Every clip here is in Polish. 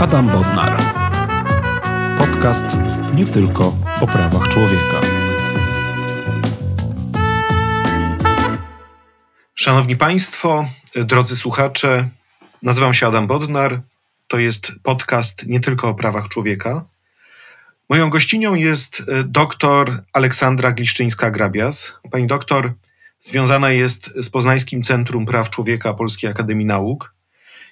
Adam Bodnar. Podcast nie tylko o prawach człowieka. Szanowni Państwo, drodzy słuchacze, nazywam się Adam Bodnar. To jest podcast nie tylko o prawach człowieka. Moją gościnią jest dr Aleksandra Gliszczyńska-Grabias. Pani doktor związana jest z Poznańskim Centrum Praw Człowieka Polskiej Akademii Nauk.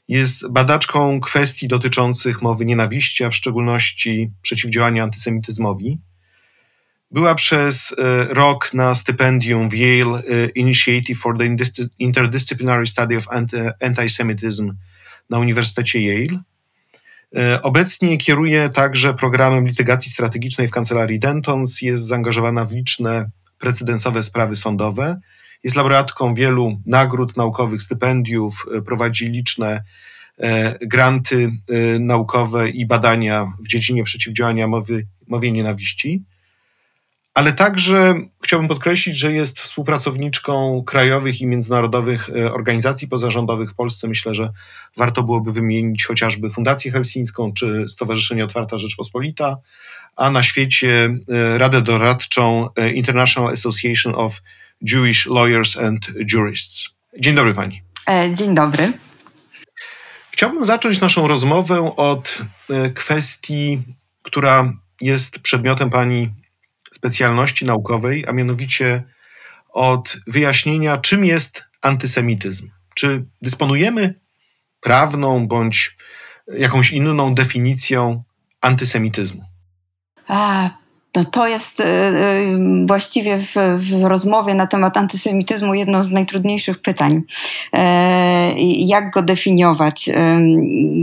Jest badaczką kwestii dotyczących mowy nienawiści, a w szczególności przeciwdziałania antysemityzmowi. Była przez e, rok na stypendium w Yale e, Initiative for the Interdisciplinary Study of Antisemitism na Uniwersytecie Yale. E, obecnie kieruje także programem litygacji strategicznej w kancelarii Dentons. Jest zaangażowana w liczne precedensowe sprawy sądowe. Jest laureatką wielu nagród naukowych, stypendiów, e, prowadzi liczne e, granty e, naukowe i badania w dziedzinie przeciwdziałania mowy, mowie nienawiści. Ale także chciałbym podkreślić, że jest współpracowniczką krajowych i międzynarodowych organizacji pozarządowych w Polsce. Myślę, że warto byłoby wymienić chociażby Fundację Helsińską czy Stowarzyszenie Otwarta Rzeczpospolita, a na świecie Radę Doradczą International Association of Jewish Lawyers and Jurists. Dzień dobry pani. E, dzień dobry. Chciałbym zacząć naszą rozmowę od e, kwestii, która jest przedmiotem pani specjalności naukowej, a mianowicie od wyjaśnienia, czym jest antysemityzm. Czy dysponujemy prawną bądź jakąś inną definicją antysemityzmu? A, no to jest y, y, właściwie w, w, rozmowie na temat antysemityzmu jedno z najtrudniejszych pytań. E, jak go definiować?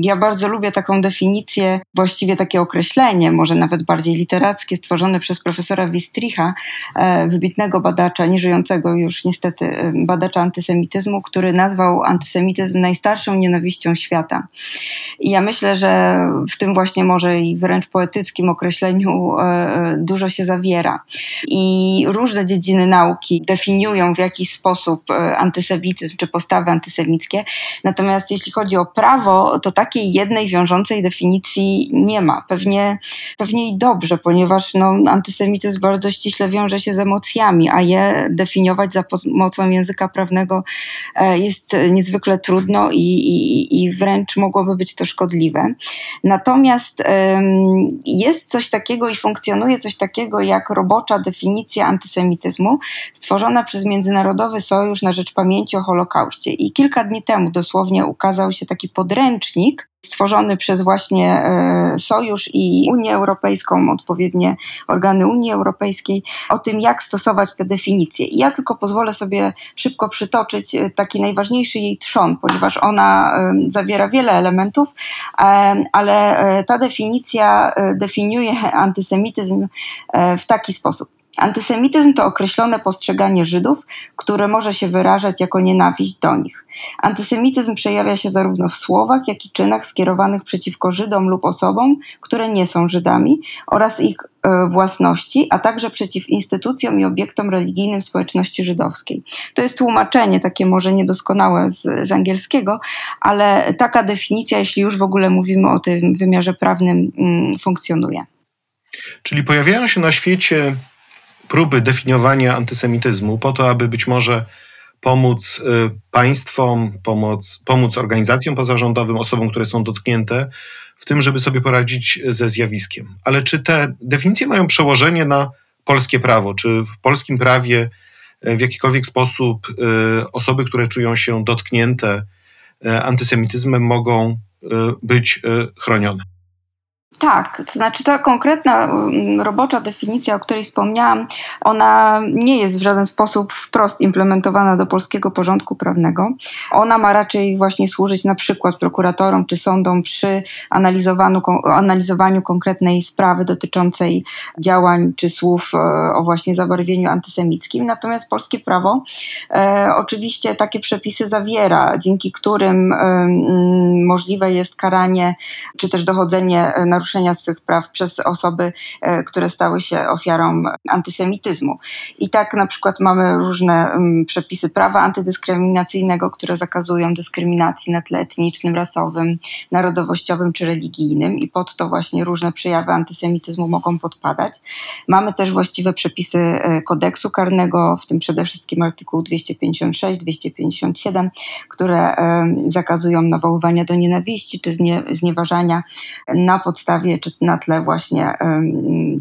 Ja bardzo lubię taką definicję, właściwie takie określenie, może nawet bardziej literackie, stworzone przez profesora Wistricha, e, wybitnego badacza, nieżyjącego już niestety badacza antysemityzmu, który nazwał antysemityzm najstarszą nienawiścią świata. I ja myślę, że w tym właśnie może i wręcz poetyckim określeniu e, dużo się zawiera. I różne dziedziny nauki definiują w jakiś sposób e, antysemityzm czy postawy antysemickie. Natomiast jeśli chodzi o prawo, to takiej jednej wiążącej definicji nie ma. Pewnie, pewnie i dobrze, ponieważ no, antysemityzm bardzo ściśle wiąże się z emocjami, a je definiować za pomocą języka prawnego e, jest niezwykle trudno i, i, i wręcz mogłoby być to szkodliwe. Natomiast jest coś takiego i funkcjonuje coś takiego jak robocza definicja antysemityzmu, stworzona przez Międzynarodowy Sojusz na Rzecz Pamięci o Holokauście. I kilka dni temu dosłownie ukazał się taki podręcznik, stworzony przez właśnie e, Sojusz i Unię Europejską, odpowiednie organy Unii Europejskiej, o tym, jak stosować te definicje. I ja tylko pozwolę sobie szybko przytoczyć e, taki najważniejszy jej trzon, ponieważ ona e, zawiera wiele elementów, ale ta definicja definiuje antysemityzm w taki sposób. Antysemityzm to określone postrzeganie Żydów, które może się wyrażać jako nienawiść do nich. Antysemityzm przejawia się zarówno w słowach, jak i czynach skierowanych przeciwko Żydom lub osobom, które nie są Żydami oraz ich e, własności, a także przeciw instytucjom i obiektom religijnym społeczności żydowskiej. To jest tłumaczenie takie może niedoskonałe z, z angielskiego, ale taka definicja, jeśli już w ogóle mówimy o tym wymiarze prawnym, mm, funkcjonuje. Czyli pojawiają się na świecie próby definiowania antysemityzmu po to, aby być może pomóc y, państwom, pomóc, pomóc organizacjom pozarządowym, osobom, które są dotknięte, w tym, żeby sobie poradzić ze zjawiskiem. Ale czy te definicje mają przełożenie na polskie prawo? Czy w polskim prawie y, w jakikolwiek sposób y, osoby, które czują się dotknięte antysemityzmem, mogą być chronione? Tak, to znaczy ta konkretna mm, robocza definicja, o której wspomniałam, ona nie jest w żaden sposób wprost implementowana do polskiego porządku prawnego. Ona ma raczej właśnie służyć na przykład prokuratorom czy sądom przy analizowaniu, analizowaniu konkretnej sprawy dotyczącej działań czy słów e, o właśnie zabarwieniu antysemickim. Natomiast polskie prawo e, oczywiście takie przepisy zawiera, dzięki którym e, możliwe jest karanie czy też dochodzenie naruszenia naruszenia swych praw przez osoby, które stały się ofiarą antysemityzmu. I tak na przykład mamy różne mm, przepisy prawa antydyskryminacyjnego, które zakazują dyskryminacji na tle etnicznym, rasowym, narodowościowym czy religijnym i pod to właśnie różne przejawy antysemityzmu mogą podpadać. Mamy też właściwe przepisy kodeksu karnego, w tym przede wszystkim artykuł 256, 257, które zakazują nawoływania do nienawiści czy znieważania na podstawie czy na tle właśnie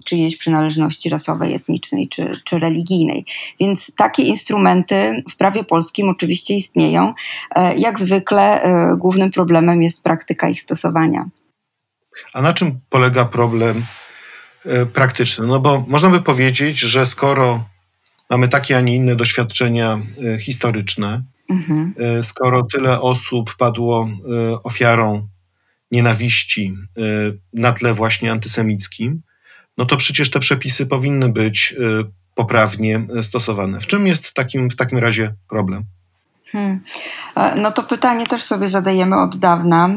czyjejś przynależności rasowej, etnicznej czy, czy religijnej. Więc takie instrumenty w prawie polskim oczywiście istnieją. E, jak zwykle e, głównym problemem jest praktyka ich stosowania. A na czym polega problem e, praktyczny? No bo można by powiedzieć, że skoro mamy takie, a nie inne doświadczenia historyczne, mhm. skoro tyle osób padło ofiarą nienawiści na tle właśnie antysemickim, no to przecież te przepisy powinny być poprawnie stosowane. W czym jest takim, w takim razie problem? Hmm. No to pytanie też sobie zadajemy od dawna.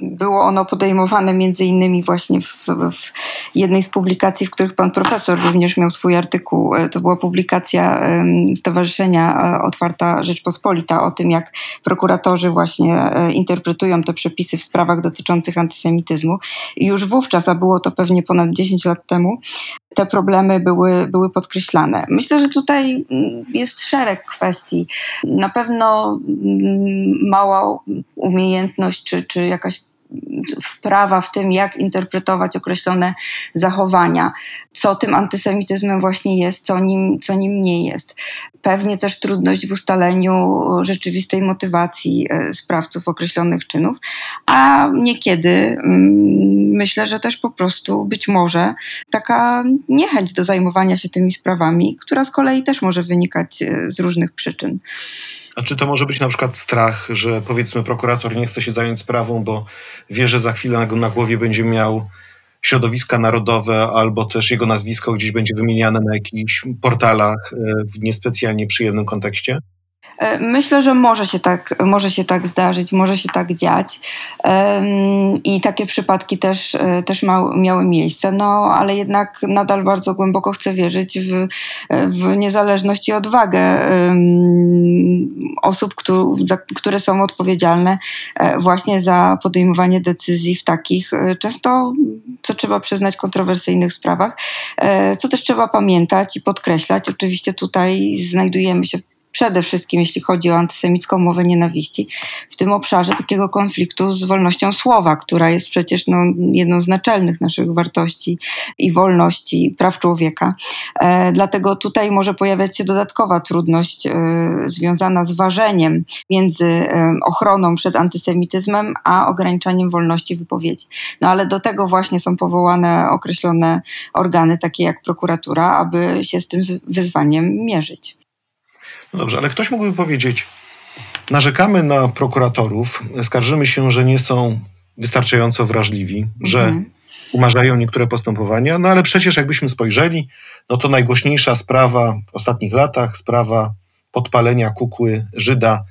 Było ono podejmowane między innymi właśnie w, w, jednej z publikacji, w których pan profesor również miał swój artykuł. E, to była publikacja Stowarzyszenia e, Otwarta Rzeczpospolita o tym, jak prokuratorzy właśnie e, interpretują te przepisy w sprawach dotyczących antysemityzmu. I już wówczas, a było to pewnie ponad 10 lat temu, te problemy były, były podkreślane. Myślę, że tutaj mm, jest szereg kwestii. Na pewno mm, mała umiejętność czy, czy jakaś wprawa w tym, jak interpretować określone zachowania, co tym antysemityzmem właśnie jest, co nim, co nim nie jest. Pewnie też trudność w ustaleniu rzeczywistej motywacji e, sprawców określonych czynów, a niekiedy mm, myślę, że też po prostu być może taka niechęć do zajmowania się tymi sprawami, która z kolei też może wynikać e, z różnych przyczyn. A czy to może być na przykład strach, że powiedzmy prokurator nie chce się zająć sprawą, bo wie, że za chwilę na, głowie będzie miał środowiska narodowe, albo też jego nazwisko gdzieś będzie wymieniane na jakichś portalach e, w niespecjalnie przyjemnym kontekście? E, myślę, że może się tak, może się tak zdarzyć, może się tak dziać. I takie przypadki też, e, też miały miejsce, no ale jednak nadal bardzo głęboko chcę wierzyć w, w niezależność i odwagę osób, które są odpowiedzialne e, właśnie za podejmowanie decyzji w takich często, co trzeba przyznać, kontrowersyjnych sprawach, co też trzeba pamiętać i podkreślać. Oczywiście tutaj znajdujemy się przede wszystkim jeśli chodzi o antysemicką mowę nienawiści, w tym obszarze takiego konfliktu z wolnością słowa, która jest przecież no, jedną z naczelnych naszych wartości i wolności, praw człowieka. E, dlatego tutaj może pojawiać się dodatkowa trudność e, związana z ważeniem między e, ochroną przed antysemityzmem a ograniczaniem wolności wypowiedzi. No ale do tego właśnie są powołane określone organy, takie jak prokuratura, aby się z tym wyzwaniem mierzyć. No dobrze, ale ktoś mógłby powiedzieć, narzekamy na prokuratorów, skarżymy się, że nie są wystarczająco wrażliwi, mhm. że umarzają niektóre postępowania, no ale przecież jakbyśmy spojrzeli, no to najgłośniejsza sprawa w ostatnich latach, sprawa podpalenia kukły Żyda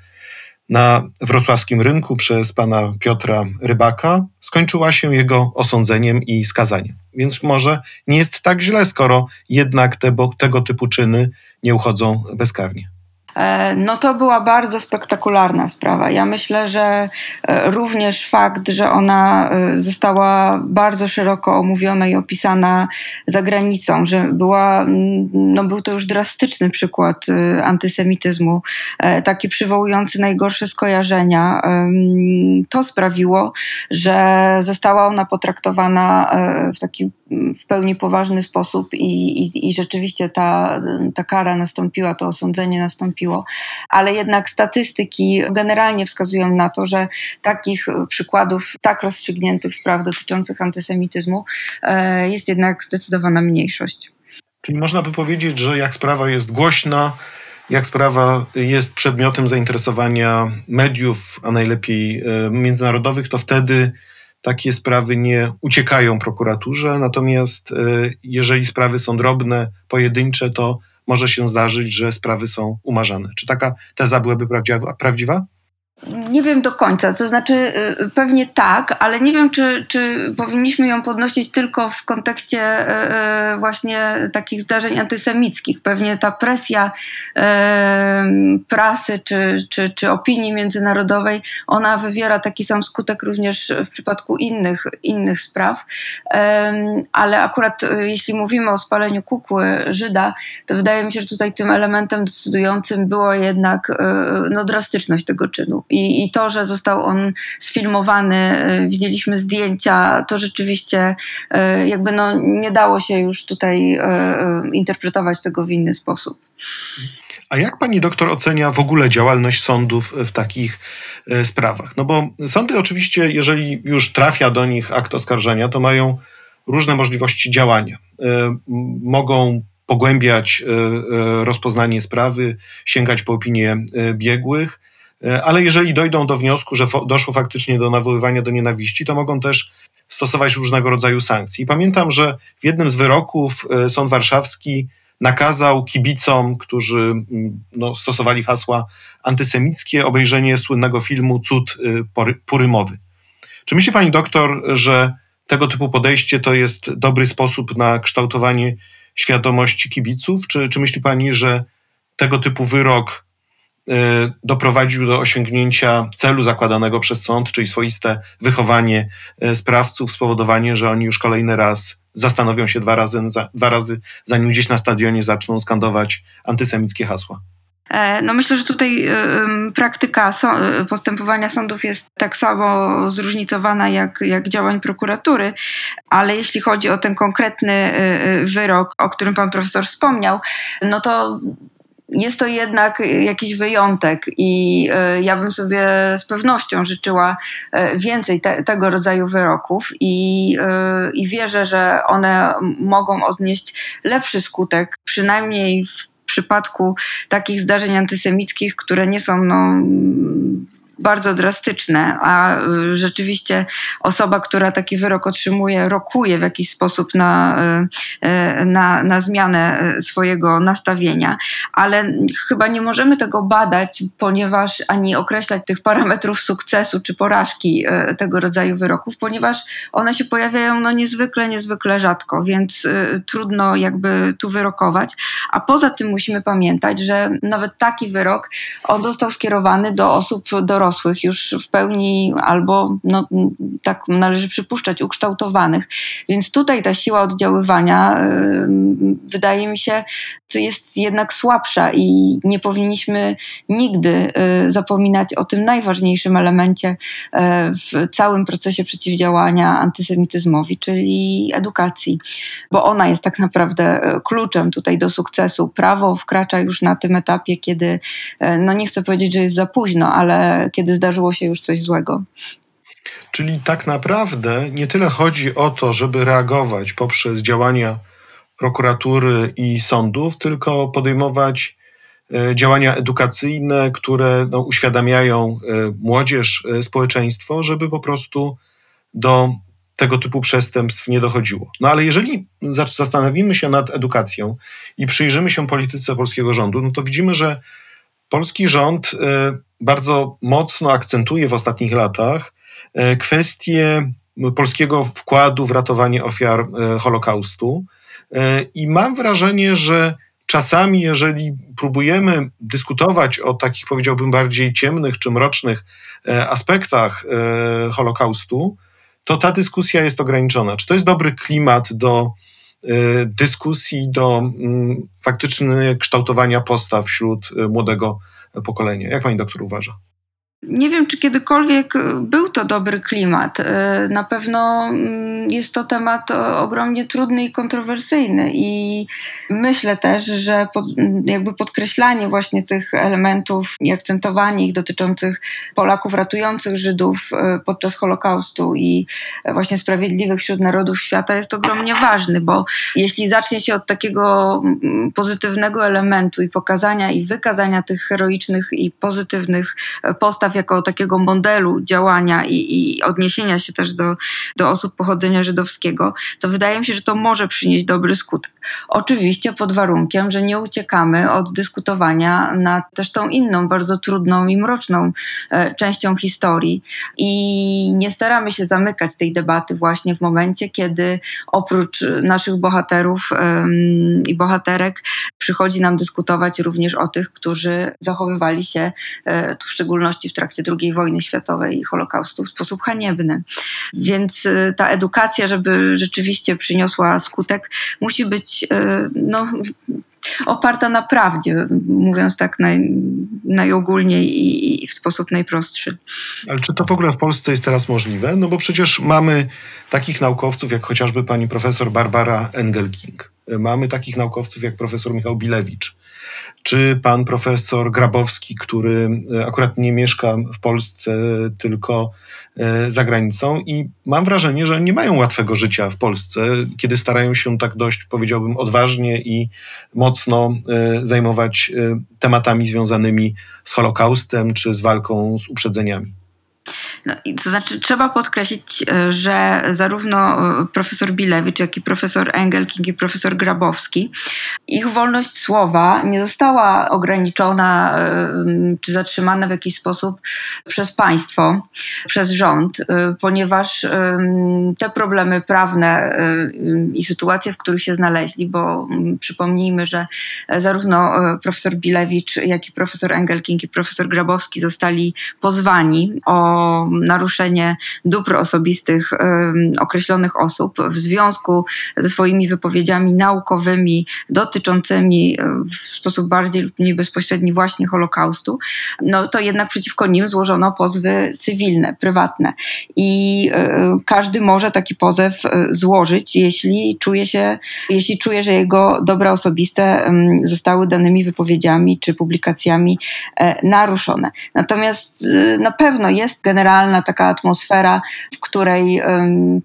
na wrocławskim rynku przez pana Piotra Rybaka skończyła się jego osądzeniem i skazaniem. Więc może nie jest tak źle, skoro jednak te, tego typu czyny nie uchodzą bezkarnie. E, no to była bardzo spektakularna sprawa. Ja myślę, że e, również fakt, że ona e, została bardzo szeroko omówiona i opisana za granicą, że była, no był to już drastyczny przykład antysemityzmu, taki przywołujący najgorsze skojarzenia, to sprawiło, że została ona potraktowana w taki w pełni poważny sposób i, i, i rzeczywiście ta, ta kara nastąpiła, to osądzenie nastąpiło, ale jednak statystyki generalnie wskazują na to, że takich przykładów tak rozstrzygniętych spraw dotyczących antysemityzmu e, jest jednak zdecydowana mniejszość. Czyli można by powiedzieć, że jak sprawa jest głośna, jak sprawa jest przedmiotem zainteresowania mediów, a najlepiej e, międzynarodowych, to wtedy takie sprawy nie uciekają prokuraturze, natomiast e, jeżeli sprawy są drobne, pojedyncze, to może się zdarzyć, że sprawy są umarzane. Czy taka teza byłaby prawdziwa? Nie wiem do końca, to znaczy y, pewnie tak, ale nie wiem, czy, czy powinniśmy ją podnosić tylko w kontekście y, y, właśnie takich zdarzeń antysemickich. Pewnie ta presja prasy czy, czy, czy opinii międzynarodowej, ona wywiera taki sam skutek również w przypadku innych, innych spraw. Ale akurat jeśli mówimy o spaleniu kukły Żyda, to wydaje mi się, że tutaj tym elementem decydującym było jednak no, drastyczność tego czynu i, i to, że został on sfilmowany, e, widzieliśmy zdjęcia, to rzeczywiście e, jakby no, nie dało się już tutaj e, interpretować tego w inny sposób. A jak pani doktor ocenia w ogóle działalność sądów w takich sprawach? No bo sądy oczywiście, jeżeli już trafia do nich akt oskarżenia, to mają różne możliwości działania. Mogą pogłębiać rozpoznanie sprawy, sięgać po opinie biegłych, ale jeżeli dojdą do wniosku, że doszło faktycznie do nawoływania do nienawiści, to mogą też stosować różnego rodzaju sankcje. Pamiętam, że w jednym z wyroków e, Sąd Warszawski nakazał kibicom, którzy no, stosowali hasła antysemickie, obejrzenie słynnego filmu Cud e, Purymowy. Czy myśli pani doktor, że tego typu podejście to jest dobry sposób na kształtowanie świadomości kibiców? Czy, czy myśli pani, że tego typu wyrok doprowadził do osiągnięcia celu zakładanego przez sąd, czyli swoiste wychowanie y, sprawców, spowodowanie, że oni już kolejny raz zastanowią się dwa razy, dwa razy zanim gdzieś na stadionie zaczną skandować antysemickie hasła. E, no myślę, że tutaj praktyka postępowania sądów jest tak samo zróżnicowana jak, jak działań prokuratury, ale jeśli chodzi o ten konkretny y, wyrok, o którym pan profesor wspomniał, no to jest to jednak jakiś wyjątek i e, ja bym sobie z pewnością życzyła e, więcej te, tego rodzaju wyroków i, e, i wierzę, że one mogą odnieść lepszy skutek, przynajmniej w przypadku takich zdarzeń antysemickich, które nie są no, bardzo drastyczne, a y, rzeczywiście osoba, która taki wyrok otrzymuje, rokuje w jakiś sposób na, y, y, na, na zmianę swojego nastawienia, ale chyba nie możemy tego badać, ponieważ ani określać tych parametrów sukcesu czy porażki tego rodzaju wyroków, ponieważ one się pojawiają no niezwykle, niezwykle rzadko, więc trudno jakby tu wyrokować. A poza tym musimy pamiętać, że nawet taki wyrok, on został skierowany do osób dorosłych, dorosłych, już w pełni albo, no, tak należy przypuszczać, ukształtowanych. Więc tutaj ta siła oddziaływania wydaje mi się jest jednak słabsza i nie powinniśmy nigdy y, zapominać o tym najważniejszym elemencie y, w całym procesie przeciwdziałania antysemityzmowi, czyli edukacji, bo ona jest tak naprawdę y, kluczem tutaj do sukcesu. Prawo wkracza już na tym etapie, kiedy, no nie chcę powiedzieć, że jest za późno, ale kiedy zdarzyło się już coś złego. Czyli tak naprawdę nie tyle chodzi o to, żeby reagować poprzez działania prokuratury i sądów, tylko podejmować e, działania edukacyjne, które no, uświadamiają e, młodzież, e, społeczeństwo, żeby po prostu do tego typu przestępstw nie dochodziło. No ale jeżeli zastanowimy się nad edukacją i przyjrzymy się polityce polskiego rządu, no to widzimy, że polski rząd bardzo mocno akcentuje w ostatnich latach kwestię polskiego wkładu w ratowanie ofiar Holokaustu. E, I mam wrażenie, że czasami, jeżeli próbujemy dyskutować o takich, powiedziałbym, bardziej ciemnych czy mrocznych e, aspektach e, Holokaustu, to ta dyskusja jest ograniczona. Czy to jest dobry klimat do dyskusji, do mm, faktycznego kształtowania postaw wśród młodego pokolenia? Jak pani doktor uważa? Nie wiem, czy kiedykolwiek był to dobry klimat. E, na pewno mm, jest to temat ogromnie trudny i kontrowersyjny, i myślę też, że pod, jakby podkreślanie właśnie tych elementów i akcentowanie ich dotyczących Polaków ratujących Żydów e, podczas Holokaustu i właśnie sprawiedliwych wśród narodów świata jest ogromnie ważny, bo jeśli zacznie się od takiego mm, pozytywnego elementu i pokazania i wykazania tych heroicznych i pozytywnych postaw, postaw jako takiego modelu działania i, i odniesienia się też do, do osób pochodzenia żydowskiego, to wydaje mi się, że to może przynieść dobry skutek. Oczywiście pod warunkiem, że nie uciekamy od dyskutowania nad też tą inną, bardzo trudną i mroczną e, częścią historii i nie staramy się zamykać tej debaty właśnie w momencie, kiedy oprócz naszych bohaterów i bohaterek przychodzi nam dyskutować również o tych, którzy zachowywali się e, tu w szczególności w trakcie II wojny światowej i Holokaustu w sposób haniebny. Więc e, ta edukacja, żeby rzeczywiście przyniosła skutek, musi być e, no, oparta na prawdzie, mówiąc tak naj, najogólniej i, i, w sposób najprostszy. Ale czy to w ogóle w Polsce jest teraz możliwe? No bo przecież mamy takich naukowców jak chociażby pani profesor Barbara Engelking. Mamy takich naukowców jak profesor Michał Bilewicz czy pan profesor Grabowski, który e, akurat nie mieszka w Polsce, tylko e, za granicą i mam wrażenie, że nie mają łatwego życia w Polsce, kiedy starają się tak dość, powiedziałbym, odważnie i mocno e, zajmować tematami związanymi z Holokaustem czy z walką z uprzedzeniami. No, to znaczy, trzeba podkreślić, e, że zarówno e, profesor Bilewicz, jak i profesor Engelking i profesor Grabowski, ich wolność słowa nie została ograniczona e, czy zatrzymana w jakiś sposób przez państwo, przez rząd, ponieważ te problemy prawne i sytuacje, w których się znaleźli, bo przypomnijmy, że zarówno profesor Bilewicz, jak i profesor Engelking i profesor Grabowski zostali pozwani o naruszenie dóbr osobistych określonych osób w związku ze swoimi wypowiedziami naukowymi dotyczącymi w sposób bardziej lub mniej bezpośredni właśnie Holokaustu, no to jednak przeciwko nim złożono pozwy cywilne, prywatne. I e, każdy może taki pozew e, złożyć, jeśli czuje się, jeśli czuje, że jego dobra osobiste zostały danymi wypowiedziami czy publikacjami e, naruszone. Natomiast na pewno jest generalnie taka atmosfera, w której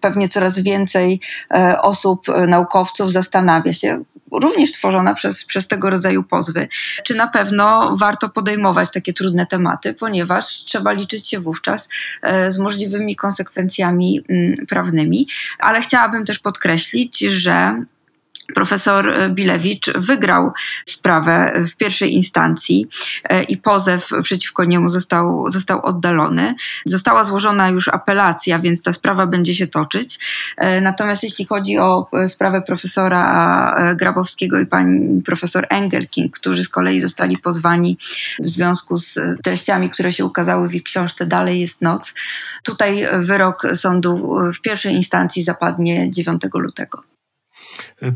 pewnie coraz więcej e, osób, e, naukowców zastanawia się, również tworzona przez, przez tego rodzaju pozwy, czy na pewno warto podejmować takie trudne tematy, ponieważ trzeba liczyć się wówczas e, z możliwymi konsekwencjami prawnymi. Ale chciałabym też podkreślić, że profesor Bilewicz wygrał sprawę w pierwszej instancji e, i pozew przeciwko niemu został, został oddalony. Została złożona już apelacja, więc ta sprawa będzie się toczyć. E, natomiast jeśli chodzi o e, sprawę profesora Grabowskiego i pani profesor Engelking, którzy z kolei zostali pozwani w związku z treściami, które się ukazały w ich książce Dalej jest noc, tutaj wyrok sądu w pierwszej instancji zapadnie 9 lutego.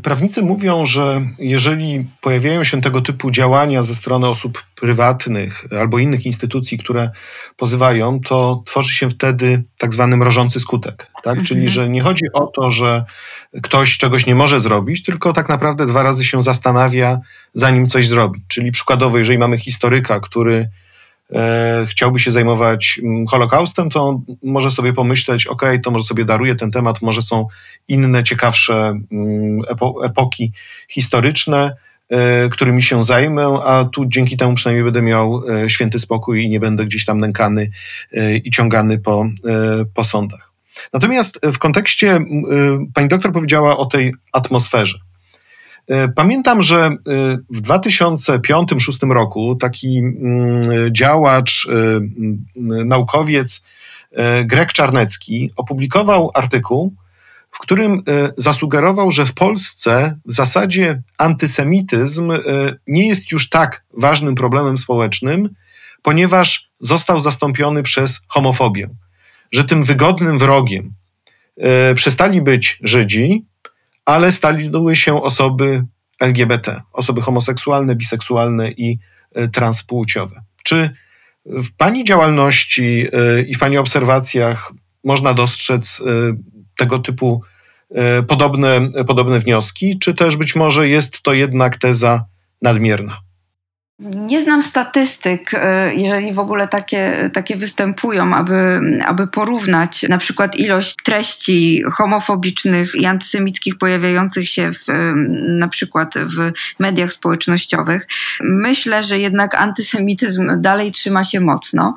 Prawnicy mówią, że jeżeli pojawiają się tego typu działania ze strony osób prywatnych albo innych instytucji, które pozywają, to tworzy się wtedy tak zwany mrożący skutek. Tak? Mhm. Czyli, że nie chodzi o to, że ktoś czegoś nie może zrobić, tylko tak naprawdę dwa razy się zastanawia, zanim coś zrobi. Czyli przykładowo, jeżeli mamy historyka, który chciałby się zajmować mm, Holokaustem, to może sobie pomyśleć, ok, to może sobie daruję ten temat, może są inne, ciekawsze mm, epo, epoki historyczne, e, którymi się zajmę, a tu dzięki temu przynajmniej będę miał e, święty spokój i nie będę gdzieś tam nękany e, i ciągany po, e, po sądach. Natomiast w kontekście, pani doktor powiedziała o tej atmosferze. E, pamiętam, że e, w 2005-2006 roku taki mm, działacz, e, mm, naukowiec Greg Czarnecki opublikował artykuł, w którym zasugerował, że w Polsce w zasadzie antysemityzm nie jest już tak ważnym problemem społecznym, ponieważ został zastąpiony przez homofobię. Że tym wygodnym wrogiem przestali być Żydzi, ale staliły się osoby LGBT, osoby homoseksualne, biseksualne i e, transpłciowe. Czy w Pani działalności e, i w Pani obserwacjach można dostrzec e, tego typu podobne, podobne wnioski, czy też być może jest to jednak teza nadmierna? Nie znam statystyk, e, jeżeli w ogóle takie, takie występują, aby, aby porównać na przykład ilość treści homofobicznych i antysemickich pojawiających się w, na przykład w mediach społecznościowych. Myślę, że jednak antysemityzm dalej trzyma się mocno,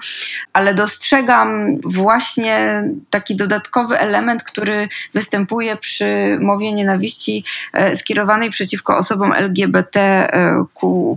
ale dostrzegam właśnie taki dodatkowy element, który występuje przy mowie nienawiści e, skierowanej przeciwko osobom LGBTQ.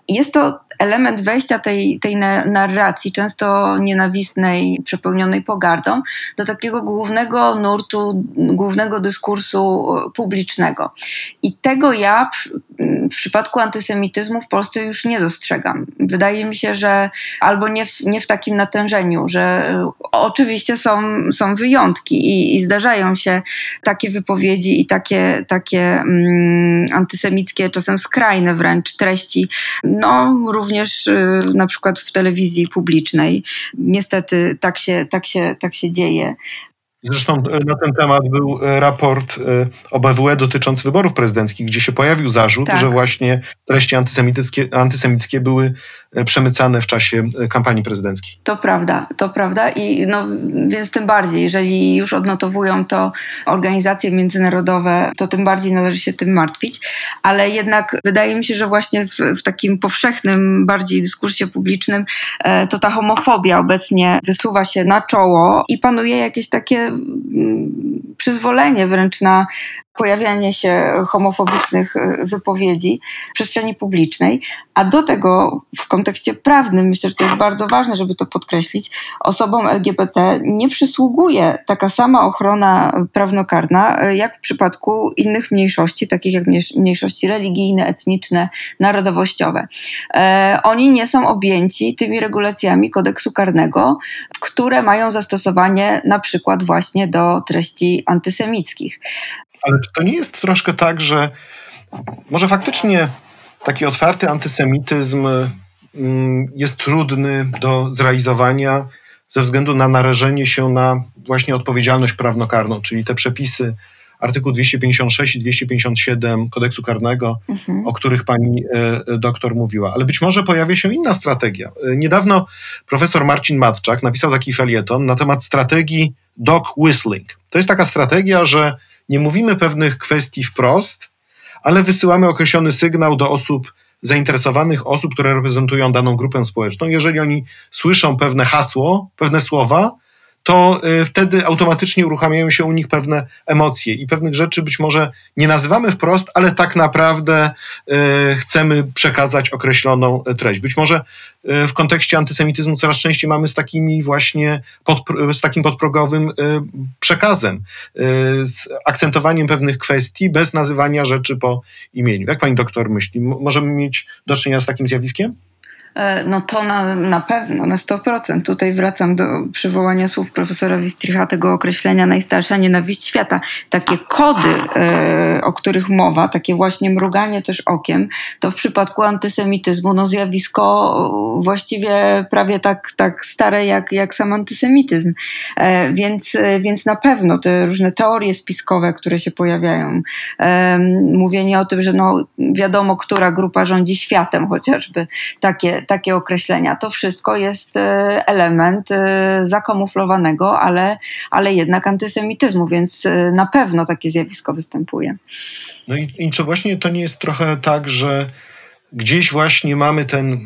Jest to element wejścia tej, tej narracji, często nienawistnej, przepełnionej pogardą, do takiego głównego nurtu, głównego dyskursu publicznego. I tego ja w przypadku antysemityzmu w Polsce już nie dostrzegam. Wydaje mi się, że albo nie w, nie w takim natężeniu, że oczywiście są, są wyjątki i, i zdarzają się takie wypowiedzi i takie, takie mm, antysemickie, czasem skrajne wręcz treści, no również y, na przykład w telewizji publicznej. Niestety tak się, tak się, tak się dzieje. Zresztą e, na ten temat był e, raport OBWE dotyczący wyborów prezydenckich, gdzie się pojawił zarzut, tak. że właśnie treści antysemickie, antysemickie były przemycane w czasie kampanii prezydenckiej. To prawda, to prawda i no, więc tym bardziej, jeżeli już odnotowują to organizacje międzynarodowe, to tym bardziej należy się tym martwić, ale jednak wydaje mi się, że właśnie w, w takim powszechnym bardziej dyskursie publicznym to ta homofobia obecnie wysuwa się na czoło i panuje jakieś takie przyzwolenie wręcz na pojawianie się homofobicznych e, wypowiedzi w przestrzeni publicznej, a do tego w kontekście prawnym, myślę, że to jest bardzo ważne, żeby to podkreślić, osobom LGBT nie przysługuje taka sama ochrona prawnokarna, e, jak w przypadku innych mniejszości, takich jak mniejszości religijne, etniczne, narodowościowe. E, oni nie są objęci tymi regulacjami kodeksu karnego, które mają zastosowanie na przykład właśnie do treści antysemickich. Ale czy to nie jest troszkę tak, że może faktycznie taki otwarty antysemityzm mm, jest trudny do zrealizowania ze względu na narażenie się na właśnie odpowiedzialność prawnokarną, czyli te przepisy artykuł 256 i 257 kodeksu karnego, mhm. o których pani e, e, doktor mówiła. Ale być może pojawia się inna strategia. E, niedawno profesor Marcin Matczak napisał taki felieton na temat strategii dog whistling. To jest taka strategia, że nie mówimy pewnych kwestii wprost, ale wysyłamy określony sygnał do osób zainteresowanych, osób, które reprezentują daną grupę społeczną. Jeżeli oni słyszą pewne hasło, pewne słowa, to y, wtedy automatycznie uruchamiają się u nich pewne emocje i pewnych rzeczy być może nie nazywamy wprost, ale tak naprawdę y, chcemy przekazać określoną treść. Być może y, w kontekście antysemityzmu coraz częściej mamy z takimi właśnie pod, z takim podprogowym przekazem, z akcentowaniem pewnych kwestii bez nazywania rzeczy po imieniu. Jak pani doktor myśli? Możemy mieć do czynienia z takim zjawiskiem? E, no to na, na pewno, na 100%. Tutaj wracam do przywołania słów profesora Wistricha, tego określenia najstarsza nienawiść świata. Takie kody, e, o których mowa, takie właśnie mruganie też okiem, to w przypadku antysemityzmu no zjawisko właściwie prawie tak, tak stare jak, jak sam antysemityzm. E, więc, więc na pewno te różne teorie spiskowe, które się pojawiają, mówienie o tym, że no wiadomo, która grupa rządzi światem, chociażby takie takie określenia. To wszystko jest e, element e, zakamuflowanego, ale, ale jednak antysemityzmu, więc e, na pewno takie zjawisko występuje. No i, i czy właśnie to nie jest trochę tak, że gdzieś właśnie mamy ten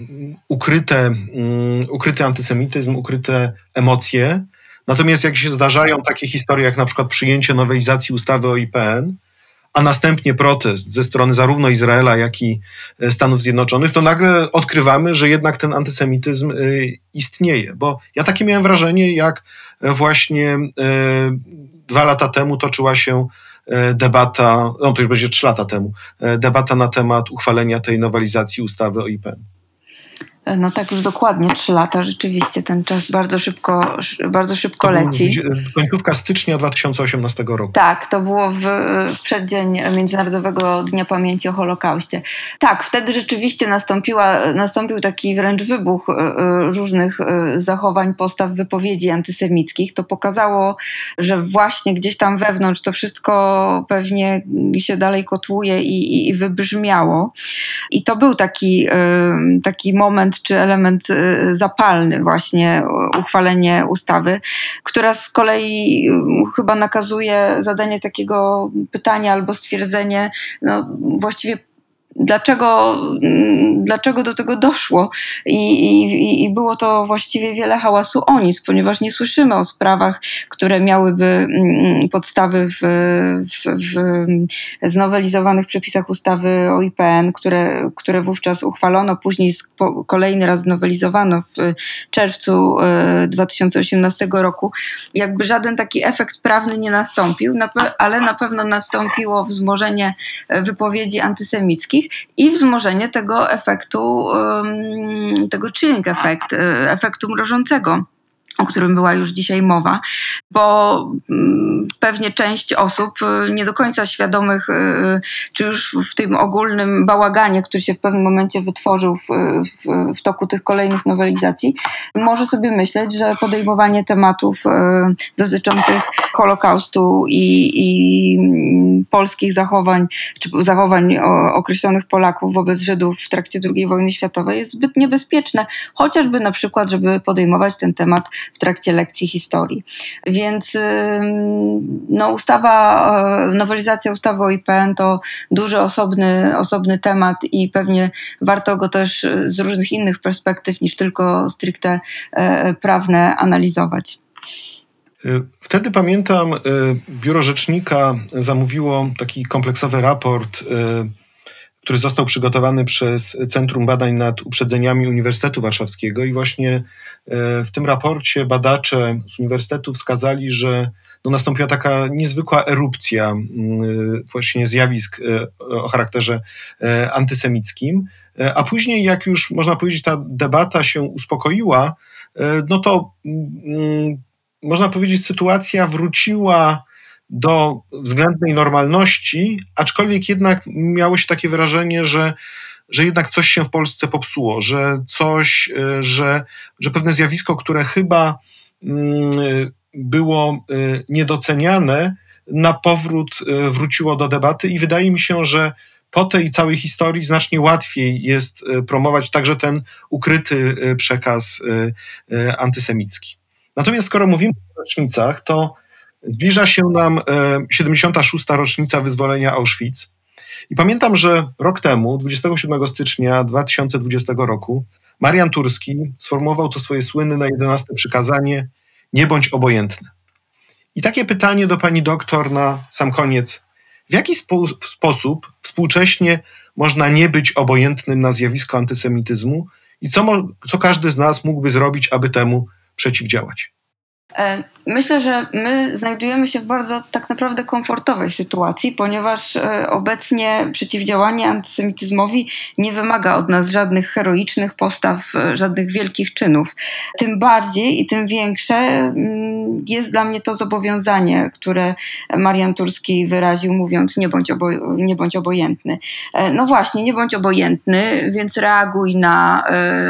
ukryte, um, ukryty antysemityzm, ukryte emocje. Natomiast jak się zdarzają takie historie, jak na przykład przyjęcie nowelizacji ustawy o IPN, a następnie protest ze strony zarówno Izraela, jak i e, Stanów Zjednoczonych, to nagle odkrywamy, że jednak ten antysemityzm e, istnieje. Bo ja takie miałem wrażenie, jak właśnie e, dwa lata temu toczyła się debata, no to już będzie trzy lata temu, debata na temat uchwalenia tej nowelizacji ustawy o IPN. No tak, już dokładnie trzy lata. Rzeczywiście ten czas bardzo szybko, bardzo szybko leci. Końcówka stycznia 2018 roku. Tak, to było w, w przeddzień Międzynarodowego Dnia Pamięci o Holokauście. Tak, wtedy rzeczywiście nastąpiła, nastąpił taki wręcz wybuch e, e, różnych e, zachowań, postaw, wypowiedzi antysemickich. To pokazało, że właśnie gdzieś tam wewnątrz to wszystko pewnie się dalej kotłuje i, i, i wybrzmiało. I to był taki, taki moment, czy element y, zapalny, właśnie uchwalenie ustawy, która z kolei y, chyba nakazuje zadanie takiego pytania albo stwierdzenie, no właściwie dlaczego, mm, dlaczego do tego doszło. I, i, I było to właściwie wiele hałasu o nic, ponieważ nie słyszymy o sprawach, które miałyby mm, podstawy w, w, w znowelizowanych przepisach ustawy o IPN, które, które wówczas uchwalono, później kolejny raz znowelizowano w czerwcu 2018 e, roku. Jakby żaden taki efekt prawny nie nastąpił, ale na pewno nastąpiło wzmożenie e, wypowiedzi antysemickich i wzmożenie tego efektu, tego chilling efekt, e, efektu mrożącego o którym była już dzisiaj mowa, bo mm, pewnie część osób y, nie do końca świadomych, y, czy już w tym ogólnym bałaganie, który się w pewnym momencie wytworzył w, w, w toku tych kolejnych nowelizacji, może sobie myśleć, że podejmowanie tematów y, dotyczących Holokaustu i, i mm, polskich zachowań, czy zachowań określonych Polaków wobec Żydów w trakcie II wojny światowej jest zbyt niebezpieczne, chociażby na przykład, żeby podejmować ten temat w trakcie lekcji historii. Więc no, ustawa, e, nowelizacja ustawy o IPN to duży, osobny, osobny temat i pewnie warto go też z różnych innych perspektyw niż tylko stricte e, prawne analizować. E, wtedy pamiętam, biuro rzecznika zamówiło taki kompleksowy raport który został przygotowany przez Centrum Badań nad Uprzedzeniami Uniwersytetu Warszawskiego i właśnie e, w tym raporcie badacze z uniwersytetu wskazali, że no nastąpiła taka niezwykła erupcja właśnie zjawisk e, o charakterze e, antysemickim, a później jak już można powiedzieć ta debata się uspokoiła, no to można powiedzieć sytuacja wróciła do względnej normalności, aczkolwiek jednak miało się takie wrażenie, że, że jednak coś się w Polsce popsuło, że coś, e, że, że pewne zjawisko, które chyba mm, było e, niedoceniane, na powrót e, wróciło do debaty i wydaje mi się, że po tej całej historii znacznie łatwiej jest promować także ten ukryty przekaz antysemicki. Natomiast skoro mówimy o rocznicach, to Zbliża się nam 76. E, rocznica wyzwolenia Auschwitz. I pamiętam, że rok temu, 27 stycznia 2020 roku, Marian Turski sformułował to swoje słynne na 11 przykazanie: Nie bądź obojętny. I takie pytanie do pani doktor na sam koniec. W jaki spo sposób współcześnie można nie być obojętnym na zjawisko antysemityzmu i co, co każdy z nas mógłby zrobić, aby temu przeciwdziałać? E, myślę, że my znajdujemy się w bardzo tak naprawdę komfortowej sytuacji, ponieważ e, obecnie przeciwdziałanie antysemityzmowi nie wymaga od nas żadnych heroicznych postaw, e, żadnych wielkich czynów. Tym bardziej i tym większe mm, jest dla mnie to zobowiązanie, które Marian Turski wyraził, mówiąc: nie bądź, obo- nie bądź obojętny. No właśnie, nie bądź obojętny, więc reaguj na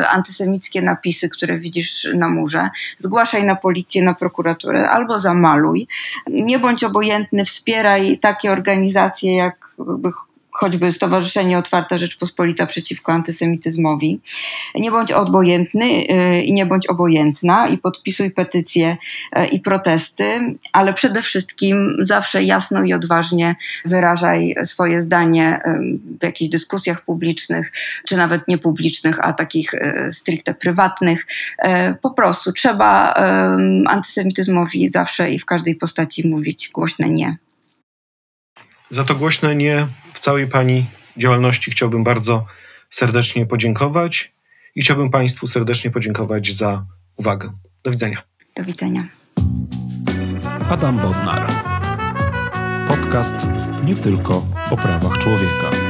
antysemickie napisy, które widzisz na murze, zgłaszaj na policję, na prokuraturę, albo zamaluj. Nie bądź obojętny, wspieraj takie organizacje jak choćby Stowarzyszenie Otwarta Rzeczpospolita przeciwko antysemityzmowi. Nie bądź obojętny y, i nie bądź obojętna i podpisuj petycje y, i protesty, ale przede wszystkim zawsze jasno i odważnie wyrażaj swoje zdanie y, w jakichś dyskusjach publicznych, czy nawet niepublicznych, a takich stricte prywatnych. Po prostu trzeba antysemityzmowi zawsze i w każdej postaci mówić głośne nie. Za to głośne nie w całej Pani działalności chciałbym bardzo serdecznie podziękować i chciałbym Państwu serdecznie podziękować za uwagę. Do widzenia. Do widzenia. Adam Bodnar. Podcast nie tylko o prawach człowieka.